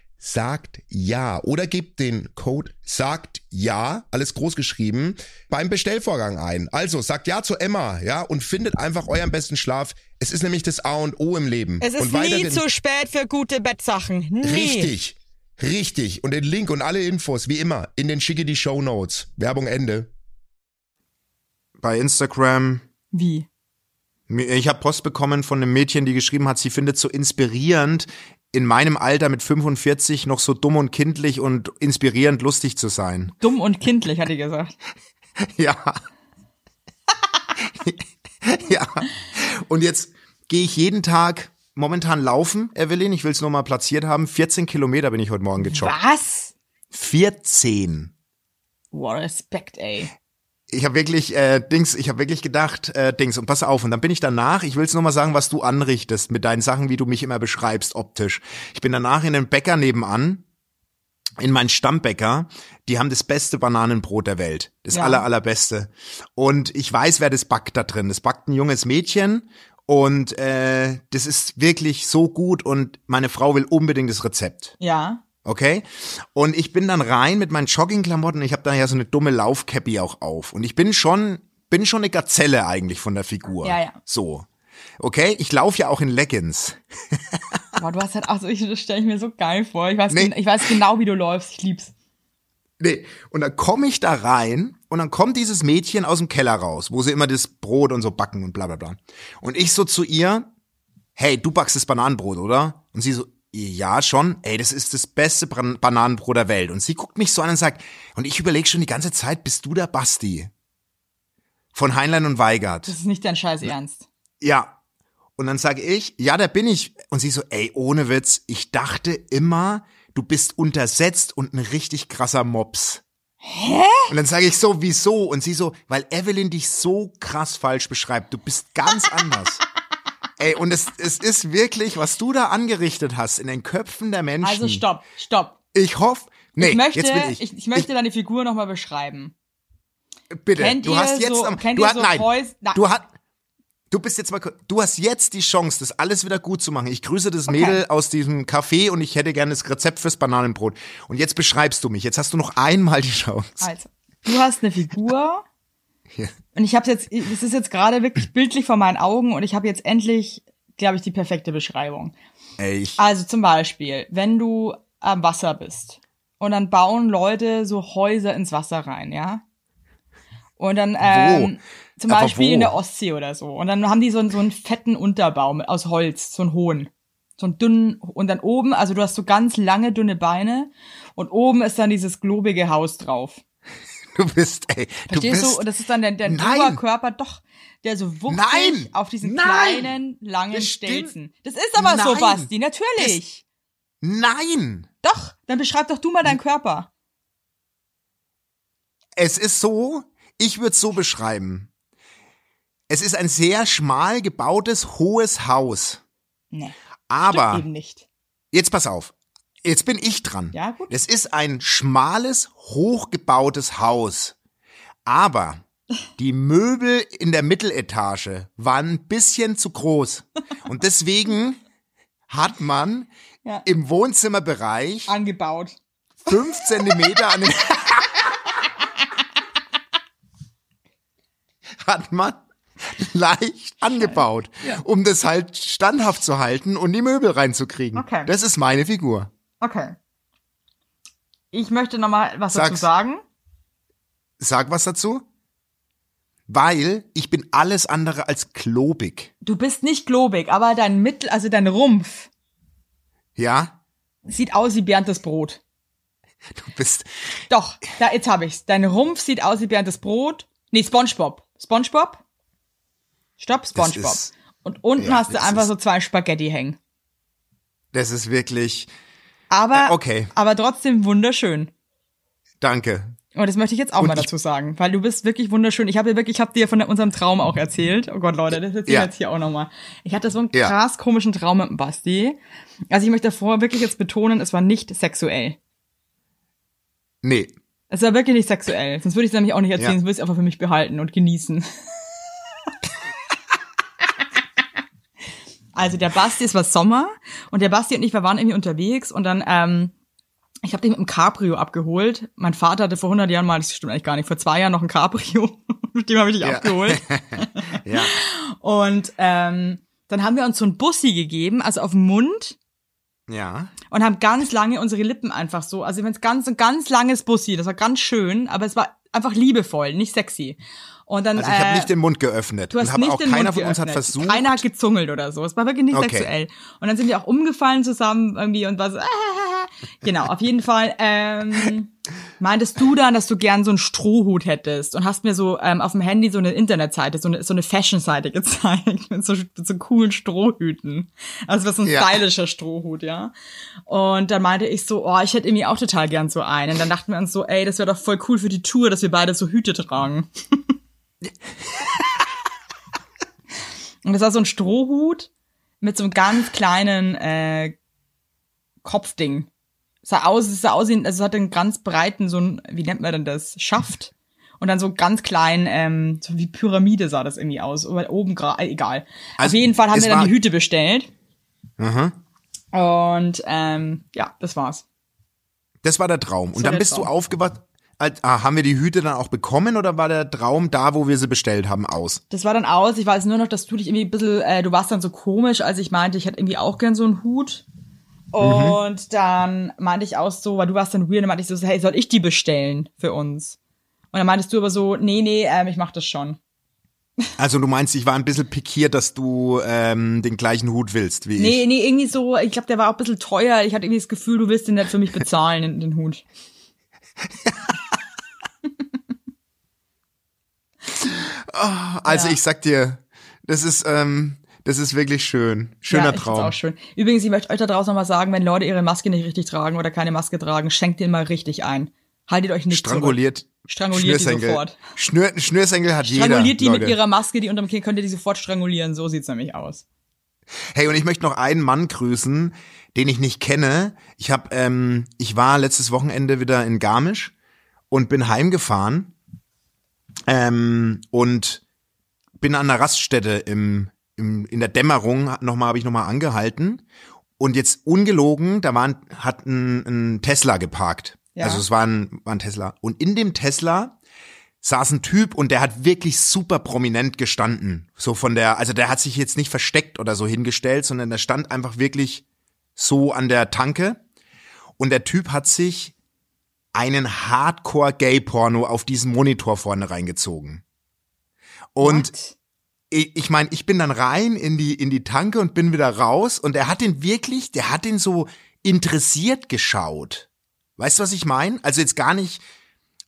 sagt ja oder gebt den Code sagt ja, alles groß geschrieben, beim Bestellvorgang ein. Also sagt ja zu Emma, ja, und findet einfach euren besten Schlaf. Es ist nämlich das A und O im Leben. Es ist und nie zu spät für gute Bettsachen. Nie. Richtig. Richtig. Und den Link und alle Infos, wie immer, in den schicke die Show Notes. Werbung Ende. Bei Instagram Wie? Ich habe Post bekommen von einem Mädchen, die geschrieben hat, sie findet so inspirierend, in meinem Alter mit 45 noch so dumm und kindlich und inspirierend lustig zu sein. Dumm und kindlich, hat die gesagt. Ja. ja. Und jetzt gehe ich jeden Tag momentan laufen, Evelyn. Ich will es nur mal platziert haben. 14 Kilometer bin ich heute Morgen gejoggt. Was? 14. Wow, Respekt, ey. Ich habe wirklich äh, Dings, ich habe wirklich gedacht, äh, Dings und pass auf und dann bin ich danach, ich will nur mal sagen, was du anrichtest mit deinen Sachen, wie du mich immer beschreibst optisch. Ich bin danach in den Bäcker nebenan in meinen Stammbäcker, die haben das beste Bananenbrot der Welt, das Ja. aller allerbeste. Und ich weiß, wer das backt da drin. Das backt ein junges Mädchen und äh, das ist wirklich so gut und meine Frau will unbedingt das Rezept. Ja. Okay? Und ich bin dann rein mit meinen Joggingklamotten. Ich habe da ja so eine dumme Laufcappy auch auf. Und ich bin schon, bin schon eine Gazelle eigentlich von der Figur. Ja, ja. So. Okay? Ich laufe ja auch in Leggings. Boah, du hast halt, also ich, das stelle ich mir so geil vor. Ich weiß, Nee. ich weiß genau, wie du läufst. Ich lieb's. Nee. Und dann komme ich da rein und dann kommt dieses Mädchen aus dem Keller raus, wo sie immer das Brot und so backen und bla bla bla. Und ich so zu ihr, hey, du backst das Bananenbrot, oder? Und sie so, ja, schon. Ey, das ist das beste Bran- Bananenbrot der Welt. Und sie guckt mich so an und sagt, und ich überlege schon die ganze Zeit, bist du der Basti? Von Heinlein und Weigert. Das ist nicht dein Scheiß Ernst. Ja. Und dann sage ich, ja, da bin ich. Und sie so, ey, ohne Witz, ich dachte immer, du bist untersetzt und ein richtig krasser Mops. Hä? Und dann sage ich so, wieso? Und sie so, weil Evelyn dich so krass falsch beschreibt. Du bist ganz anders. Ey, und es, es ist wirklich, was du da angerichtet hast in den Köpfen der Menschen. Also stopp, stopp. Ich hoffe, nee, ich möchte, jetzt will ich, ich. ich, möchte deine Figur nochmal beschreiben. bitte, Kennt du ihr hast jetzt, so- am- kennt du ihr hast, so nein, Häus- Na- du hast, du bist jetzt mal, du hast jetzt die Chance, das alles wieder gut zu machen. Ich grüße das Mädel aus diesem Café und ich hätte gerne das Rezept fürs Bananenbrot. Und jetzt beschreibst du mich. Jetzt hast du noch einmal die Chance. Also, du hast eine Figur Ja. Und ich habe jetzt, es ist jetzt gerade wirklich bildlich vor meinen Augen und ich habe jetzt endlich, glaube ich, die perfekte Beschreibung. Ich, Also zum Beispiel, wenn du am Wasser bist und dann bauen Leute so Häuser ins Wasser rein, ja? Und dann ähm, zum Aber Beispiel wo? in der Ostsee oder so. Und dann haben die so, einen- so einen fetten Unterbau mit- aus Holz, so einen hohen. So einen dünnen, und dann oben, also du hast so ganz lange, dünne Beine und oben ist dann dieses globige Haus drauf. du bist, ey, du Verstehst bist, du? Und das ist dann der, der. Oberkörper, doch, der so wuchtig Nein. auf diesen Nein. kleinen, langen Das. Stelzen. Das ist aber so, Nein. Basti, natürlich. nein. Doch, dann beschreib doch du mal deinen Körper. Es ist so, ich würde es so beschreiben. Es ist ein sehr schmal gebautes, hohes Haus. Nee, Aber, eben nicht. jetzt pass auf. Jetzt bin ich dran. Ja, gut. Es ist ein schmales, hochgebautes Haus. Aber die Möbel in der Mitteletage waren ein bisschen zu groß. Und deswegen hat man Ja. im Wohnzimmerbereich Angebaut. fünf Zentimeter an den hat man leicht angebaut, um das halt standhaft zu halten und die Möbel reinzukriegen. Okay. Das ist meine Figur. Okay. Ich möchte nochmal was dazu Sag's. sagen. Sag was dazu. Weil ich bin alles andere als klobig. Du bist nicht globig, aber dein Mittel, also dein Rumpf, Ja? sieht aus wie Berntes Brot. Du bist. Doch, da, jetzt habe ich's. Dein Rumpf sieht aus wie Berntes Brot. Nee, Spongebob. Spongebob? Stopp, Spongebob. ist- Und unten ja, hast du einfach ist- so zwei Spaghetti hängen. Das ist wirklich. Aber, Äh, okay. aber trotzdem wunderschön. Danke. Und das möchte ich jetzt auch Und mal dazu sagen, weil du bist wirklich wunderschön. Ich habe dir wirklich, ich habe dir von unserem Traum auch erzählt. Oh Gott, Leute, das erzähle ich Ja. jetzt hier auch nochmal. Ich hatte so einen Ja. krass komischen Traum mit dem Basti. Also ich möchte davor wirklich jetzt betonen, es war nicht sexuell. Nee. Es war wirklich nicht sexuell. Sonst würde ich es nämlich auch nicht erzählen, Ja. sonst würde ich es einfach für mich behalten und genießen. Also der Basti, es war Sommer und der Basti und ich, wir waren irgendwie unterwegs und dann, ähm, ich habe den mit dem Cabrio abgeholt. Mein Vater hatte vor 100 Jahren mal, das stimmt eigentlich gar nicht, vor zwei Jahren noch ein Cabrio. mit dem habe ich dich Ja. abgeholt. Ja. Und ähm, dann haben wir uns so ein Bussi gegeben, also auf den Mund Ja. und haben ganz lange unsere Lippen einfach so, also wenn es ganz ein ganz langes Bussi, das war ganz schön, aber es war einfach liebevoll, nicht sexy. Und dann Also ich habe äh, nicht den Mund geöffnet. du hast nicht auch den keiner Mund von uns hat geöffnet. versucht. Keiner hat gezungelt oder so. Es war wirklich nicht Okay. sexuell. Und dann sind wir auch umgefallen zusammen irgendwie und war so, genau, auf jeden Fall ähm, meintest du dann, dass du gern so einen Strohhut hättest und hast mir so ähm, auf dem Handy so eine Internetseite, so eine, so eine Fashion-Seite gezeigt mit so, mit so coolen Strohhüten. Also was so ein Ja. stylischer Strohhut, ja. Und dann meinte ich so, oh, ich hätte irgendwie auch total gern so einen. Und dann dachten wir uns so, ey, das wäre doch voll cool für die Tour, dass wir beide so Hüte tragen. Und das war so ein Strohhut mit so einem ganz kleinen äh, Kopfding. Sah aus, es sah aus, also es hatte einen ganz breiten, so ein, wie nennt man denn das? Schaft. Und dann so ganz klein, ähm, so wie Pyramide sah das irgendwie aus. Aber oben, äh, egal. Auf Also, jeden Fall haben wir dann die Hüte bestellt. Mhm. Und ähm, ja, das war's. Das war der Traum. Und war dann der bist du Traum. aufgewacht. Als, ah, haben wir die Hüte dann auch bekommen oder war der Traum da, wo wir sie bestellt haben, aus? Das war dann aus. Ich weiß nur noch, dass du dich irgendwie ein bisschen, äh, du warst dann so komisch, als ich meinte, ich hätte irgendwie auch gern so einen Hut. Und dann meinte ich auch so, weil du warst dann weird, dann meinte ich so, hey, soll ich die bestellen für uns? Und dann meintest du aber so, nee, nee, ähm, ich mach das schon. Also du meinst, ich war ein bisschen pikiert, dass du ähm, den gleichen Hut willst wie Nee, ich. nee, irgendwie so, ich glaube, der war auch ein bisschen teuer. Ich hatte irgendwie das Gefühl, du willst den nicht für mich bezahlen, den, den Hut. Also Ja. ich sag dir, das ist, ähm, das ist wirklich schön. Schöner ja, ich Traum. auch schön. Übrigens, ich möchte euch da draußen noch mal sagen, wenn Leute ihre Maske nicht richtig tragen oder keine Maske tragen, schenkt den mal richtig ein. Haltet euch nicht Stranguliert. Stranguliert die sofort. Schnür, Schnürsenkel hat jeder. Stranguliert die Leute. mit ihrer Maske, die unterm Kinn, könnt ihr die sofort strangulieren. So sieht's nämlich aus. Hey, und ich möchte noch einen Mann grüßen, den ich nicht kenne. Ich hab, ähm, ich war letztes Wochenende wieder in Garmisch und bin heimgefahren ähm, und bin an einer Raststätte im, im in der Dämmerung nochmal habe ich nochmal angehalten und jetzt ungelogen, da war ein, hat ein, ein Tesla geparkt. Ja. Also es war ein, war ein Tesla und in dem Tesla saß ein Typ und der hat wirklich super prominent gestanden. So von der, also der hat sich jetzt nicht versteckt oder so hingestellt, sondern der stand einfach wirklich so an der Tanke. Und der Typ hat sich einen Hardcore-Gay-Porno auf diesen Monitor vorne reingezogen. Und What? Ich, meine, ich bin dann rein in die, in die Tanke und bin wieder raus und er hat den wirklich, der hat den so interessiert geschaut. Weißt du, was ich meine? Also jetzt gar nicht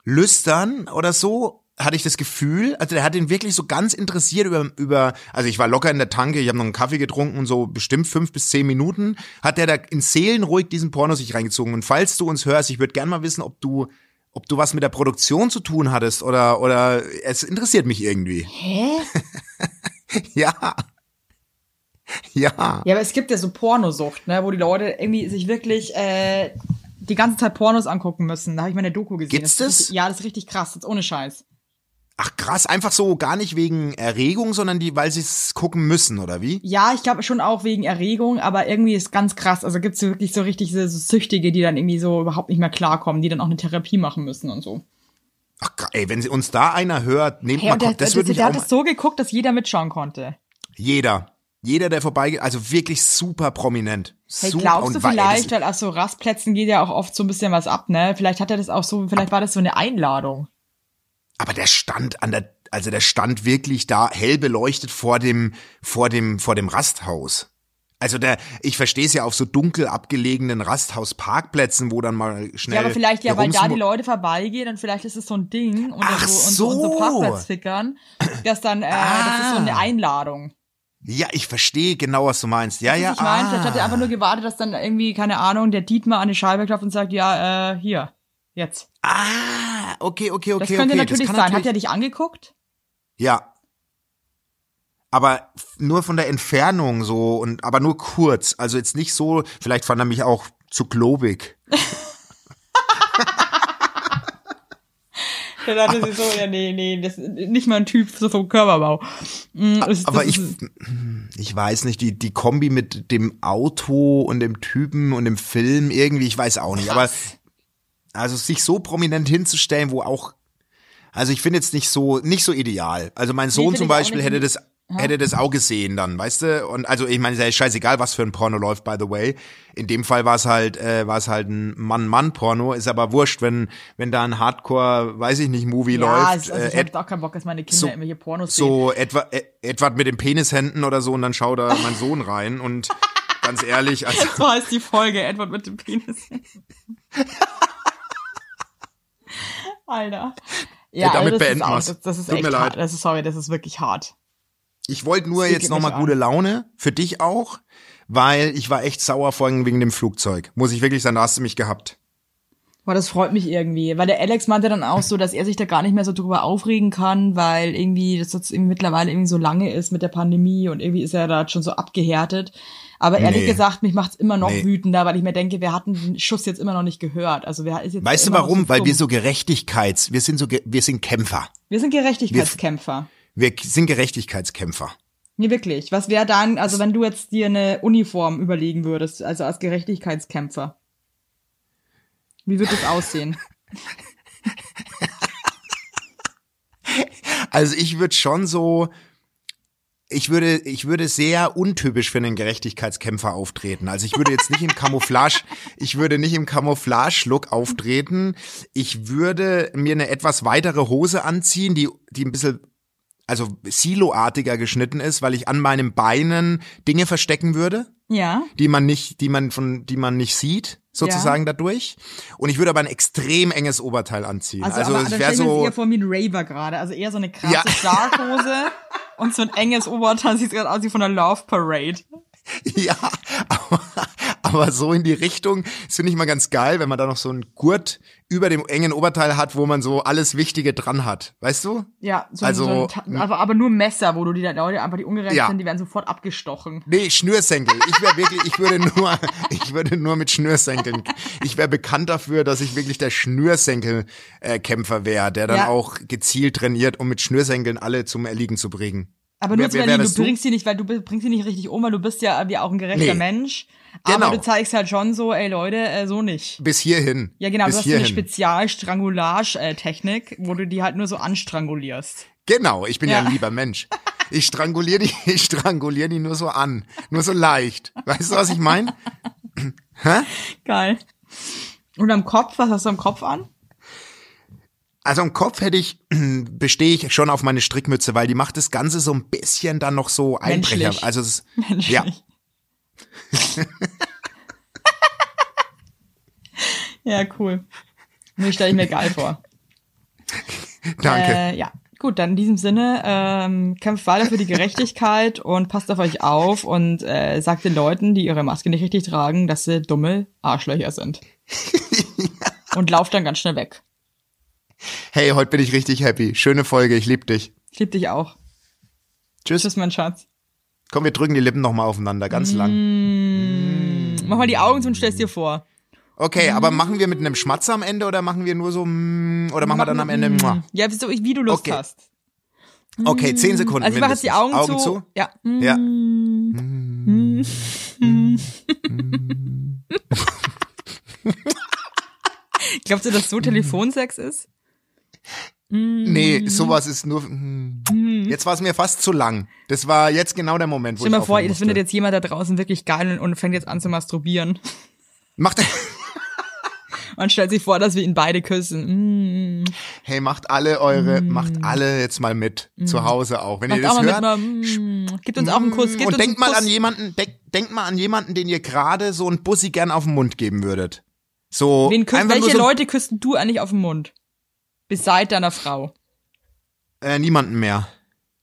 lüstern oder so, hatte ich das Gefühl. Also der hat den wirklich so ganz interessiert über, über also ich war locker in der Tanke, ich habe noch einen Kaffee getrunken und so bestimmt fünf bis zehn Minuten hat der da in Seelen ruhig diesen Porno sich reingezogen. Und falls du uns hörst, ich würde gern mal wissen, ob du ob du was mit der Produktion zu tun hattest oder oder es interessiert mich irgendwie. Hä? Ja. Ja. Ja, aber es gibt ja so Pornosucht, ne, wo die Leute irgendwie sich wirklich äh, die ganze Zeit Pornos angucken müssen. Da habe ich mal eine Doku gesehen. Gibt's ist das? Richtig, ja, das ist richtig krass, das ist ohne Scheiß. Ach krass, einfach so gar nicht wegen Erregung, sondern die, weil sie es gucken müssen, oder wie? Ja, ich glaube schon auch wegen Erregung, aber irgendwie ist ganz krass. Also gibt's wirklich so richtig so, so Süchtige, die dann irgendwie so überhaupt nicht mehr klarkommen, die dann auch eine Therapie machen müssen und so. Ach ey, wenn sie uns da einer hört, nehmt Hey, mal der, das der, würde der, mich auch hat es so geguckt, dass jeder mitschauen konnte. jeder, jeder, der vorbeigeht, also wirklich super prominent. Hey, super glaubst du vielleicht, das, weil auf so Rastplätzen geht ja auch oft so ein bisschen was ab, ne? Vielleicht hat er das auch so, vielleicht war das so eine Einladung. Aber der stand an der, also der stand wirklich da hell beleuchtet vor dem, vor dem, vor dem Rasthaus. Also der, ich verstehe es ja auf so dunkel abgelegenen Rasthausparkplätzen, wo dann mal schnell. Ja, aber vielleicht ja, weil da die Leute vorbeigehen und vielleicht ist es so ein Ding unter Ach so, so. Parkplatzfickern, dass dann, äh, das ist so eine Ah. Einladung. Ja, ich verstehe genau, was du meinst. Ja, ja. ich meine, vielleicht hat er ah. einfach nur gewartet, dass dann irgendwie, keine Ahnung, der Dietmar an die Scheibe klopft und sagt, ja, äh, hier, jetzt. Ah, okay, okay, okay. Das könnte okay. natürlich kann sein. Hat natürlich- er dich angeguckt? Ja. Aber nur von der Entfernung so und aber nur kurz. Also jetzt nicht so, vielleicht fand er mich auch zu globig. Dann dachte sie so, ja, nee, nee, das ist nicht mein Typ so vom Körperbau. Mm, das- Aber das ich, ich weiß nicht, die, die Kombi mit dem Auto und dem Typen und dem Film, irgendwie, ich weiß auch nicht. Aber also sich so prominent hinzustellen, wo auch, also ich finde jetzt nicht so, nicht so ideal. Also mein Sohn finde zum Beispiel hätte das, hätte das auch gesehen dann, weißt du? Und also ich meine, ist ja scheißegal, was für ein Porno läuft, by the way. In dem Fall war es halt, äh, war es halt ein Mann-Mann-Porno, ist aber wurscht, wenn, wenn da ein Hardcore, weiß ich nicht, Movie ja, läuft. es- also ich äh, hab auch keinen Bock, dass meine Kinder so- irgendwelche Pornos sehen. so etwa, äh, Edward mit den Penishänden oder so und dann schaut da mein Sohn rein und ganz ehrlich, also So heißt die Folge, Edward mit dem Penis. Alter. Ja, damit also beenden wir's. das, das ist Tut echt mir leid. hart. Das ist, sorry, das ist wirklich hart. ich wollte nur jetzt nochmal gute. Laune, für dich auch, weil ich war echt sauer vorhin wegen dem Flugzeug. Muss ich wirklich sagen, da hast du mich gehabt. Boah, das freut mich irgendwie, weil der Alex meinte dann auch so, dass er sich da gar nicht mehr so drüber aufregen kann, weil irgendwie das jetzt irgendwie mittlerweile irgendwie so lange ist mit der Pandemie und irgendwie ist er da schon so abgehärtet. Aber ehrlich Nee. gesagt, mich macht's immer noch Nee. wütender, weil ich mir denke, wir hatten den Schuss jetzt immer noch nicht gehört. Also wer ist jetzt Weißt du warum? So weil wir so Gerechtigkeits, wir sind so, wir sind Kämpfer. wir sind Gerechtigkeitskämpfer. Wir k- sind Gerechtigkeitskämpfer. Nee, wirklich. Was wäre dann, also wenn du jetzt dir eine Uniform überlegen würdest, also als Gerechtigkeitskämpfer? Wie wird das aussehen? Also ich würde schon so, ich würde, ich würde sehr untypisch für einen Gerechtigkeitskämpfer auftreten. Also ich würde jetzt nicht im Camouflage, ich würde nicht im Camouflage-Look auftreten. Ich würde mir eine etwas weitere Hose anziehen, die, die ein bisschen, also siloartiger geschnitten ist, weil ich an meinen Beinen Dinge verstecken würde Ja. die man nicht, die man von, die man nicht sieht, sozusagen dadurch. Und ich würde aber ein extrem enges Oberteil anziehen. Also, Also, aber es wäre mir so, eher vor wie ein Raver gerade. Also eher so eine krasse Ja. Schlaghose und so ein enges Oberteil. Sieht gerade aus wie von der Love Parade. ja, aber, aber so in die Richtung, das finde ich mal ganz geil, wenn man da noch so einen Gurt über dem engen Oberteil hat, wo man so alles Wichtige dran hat. Weißt du? Ja, so, Also, so ein, Ta- aber, aber nur Messer, wo du die Leute einfach, die ungerecht Ja. sind, die werden sofort abgestochen. Nee, Schnürsenkel. Ich wäre wirklich, ich würde nur, ich würde nur mit Schnürsenkeln. Ich wäre bekannt dafür, dass ich wirklich der Schnürsenkel-Kämpfer wäre, der dann Ja. auch gezielt trainiert, um mit Schnürsenkeln alle zum Erliegen zu bringen. Aber nur Wer- zu wer Berlin, du bringst sie nicht, weil du bringst sie nicht richtig um, weil du bist ja wie auch ein gerechter Nee. Mensch. Genau. Aber du zeigst halt schon so, ey Leute, äh, so nicht. Bis hierhin. Ja, genau, Bis du hast so eine hierhin. Spezialstrangulage-Technik, wo du die halt nur so anstrangulierst. Genau, ich bin ja. Ja. ein lieber Mensch. Ich stranguliere die, ich stranguliere die nur so an. Nur so leicht. Weißt du, was ich meine? Geil. Und am Kopf, was hast du am Kopf an? Also im Kopf hätte ich, bestehe ich schon auf meine Strickmütze, weil die macht das Ganze so ein bisschen dann noch so Einbrecher. Menschlich. Also es, Menschlich. ja, Ja, cool. Nur stelle ich mir geil vor. danke. Äh, ja, gut, dann in diesem Sinne, ähm, kämpft weiter für die Gerechtigkeit und passt auf euch auf und äh, sagt den Leuten, die ihre Maske nicht richtig tragen, dass sie dumme Arschlöcher sind. Und lauft dann ganz schnell weg. Hey, heute bin ich richtig happy. Schöne Folge, ich lieb dich. Ich lieb dich auch. Tschüss. Tschüss, mein Schatz. Komm, wir drücken die Lippen noch mal aufeinander, ganz lang. Mach mal die Augen zu und stell's dir vor. Okay, aber machen wir mit einem Schmatzer am Ende oder machen wir nur so, mm, oder machen wir dann am Ende, mua? Ja, so, wie du Lust Okay. hast. okay, zehn Sekunden Also ich mache jetzt die. Augen, Augen zu. zu? Ja. Ja. Glaubst du, dass so Telefonsex ist? Nee, sowas ist nur, mm. jetzt war es mir fast zu lang. Das war jetzt genau der Moment, wo Stell dir ich mal vor, das findet jetzt jemand da draußen wirklich geil und, und fängt jetzt an zu masturbieren. Macht, Man stellt sich vor, dass wir ihn beide küssen. Mm. hey, macht alle eure, macht alle jetzt mal mit. Zu Hause auch. Wenn ihr Macht auch das hört, mal, mm. Gebt uns auch einen Kuss. Gebt und uns denkt mal Kuss. an jemanden, denk, denkt mal an jemanden, den ihr gerade so ein Bussi gern auf den Mund geben würdet. So, Wen küsst, welche so, Leute küsst du eigentlich auf den Mund? Bis seit deiner Frau. Äh, niemanden mehr.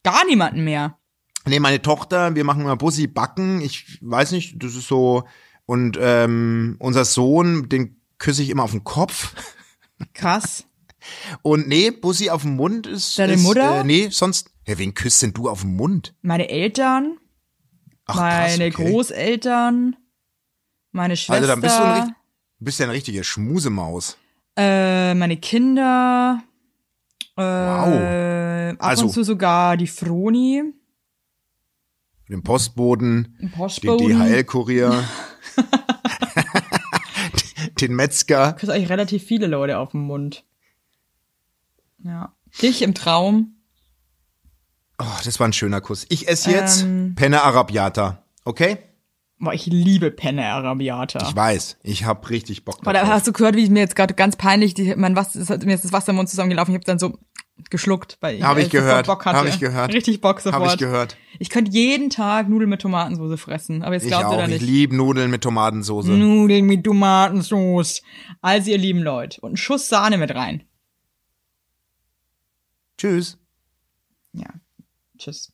Gar niemanden mehr. Nee, meine Tochter, wir machen mal Bussi backen. Ich weiß nicht, das ist so. Und ähm, unser Sohn, den küsse ich immer auf den Kopf. Krass. Und nee, Bussi auf den Mund ist. Deine ist, Mutter? Äh, nee, sonst. Ja, wen küsst denn du auf den Mund? Meine Eltern, Ach, krass, meine okay. Großeltern, meine Schwester, Also dann bist du, ein, bist ja eine richtige Schmusemaus. Äh, meine Kinder, äh, Wow. ab Also- und zu sogar die Froni, Den Postboten, den den Postboten. DHL-Kurier, den Metzger. küsse eigentlich relativ viele Leute auf den Mund. Ja. Dich im Traum. Oh, das war ein schöner Kuss. Ich esse jetzt Ähm. Penne Arabiata. Okay? Boah, ich liebe Penne Arabiata. Ich weiß. Ich hab richtig Bock Boah, da drauf. hast du gehört, wie ich mir jetzt gerade ganz peinlich, die, mein was, es hat, mir ist das Wasser im Mund zusammengelaufen, ich habe dann so geschluckt, weil ich, Hab ich äh, gehört. Bock hatte. Hab ich gehört. Richtig Bock sofort. Hab ich gehört. Ich könnte jeden Tag Nudeln mit Tomatensauce fressen, aber jetzt Ich glaubt ihr da Ich nicht. liebe Nudeln mit Tomatensauce. Nudeln mit Tomatensauce. Also ihr lieben Leute. Und einen Schuss Sahne mit rein. Tschüss. Ja. Tschüss.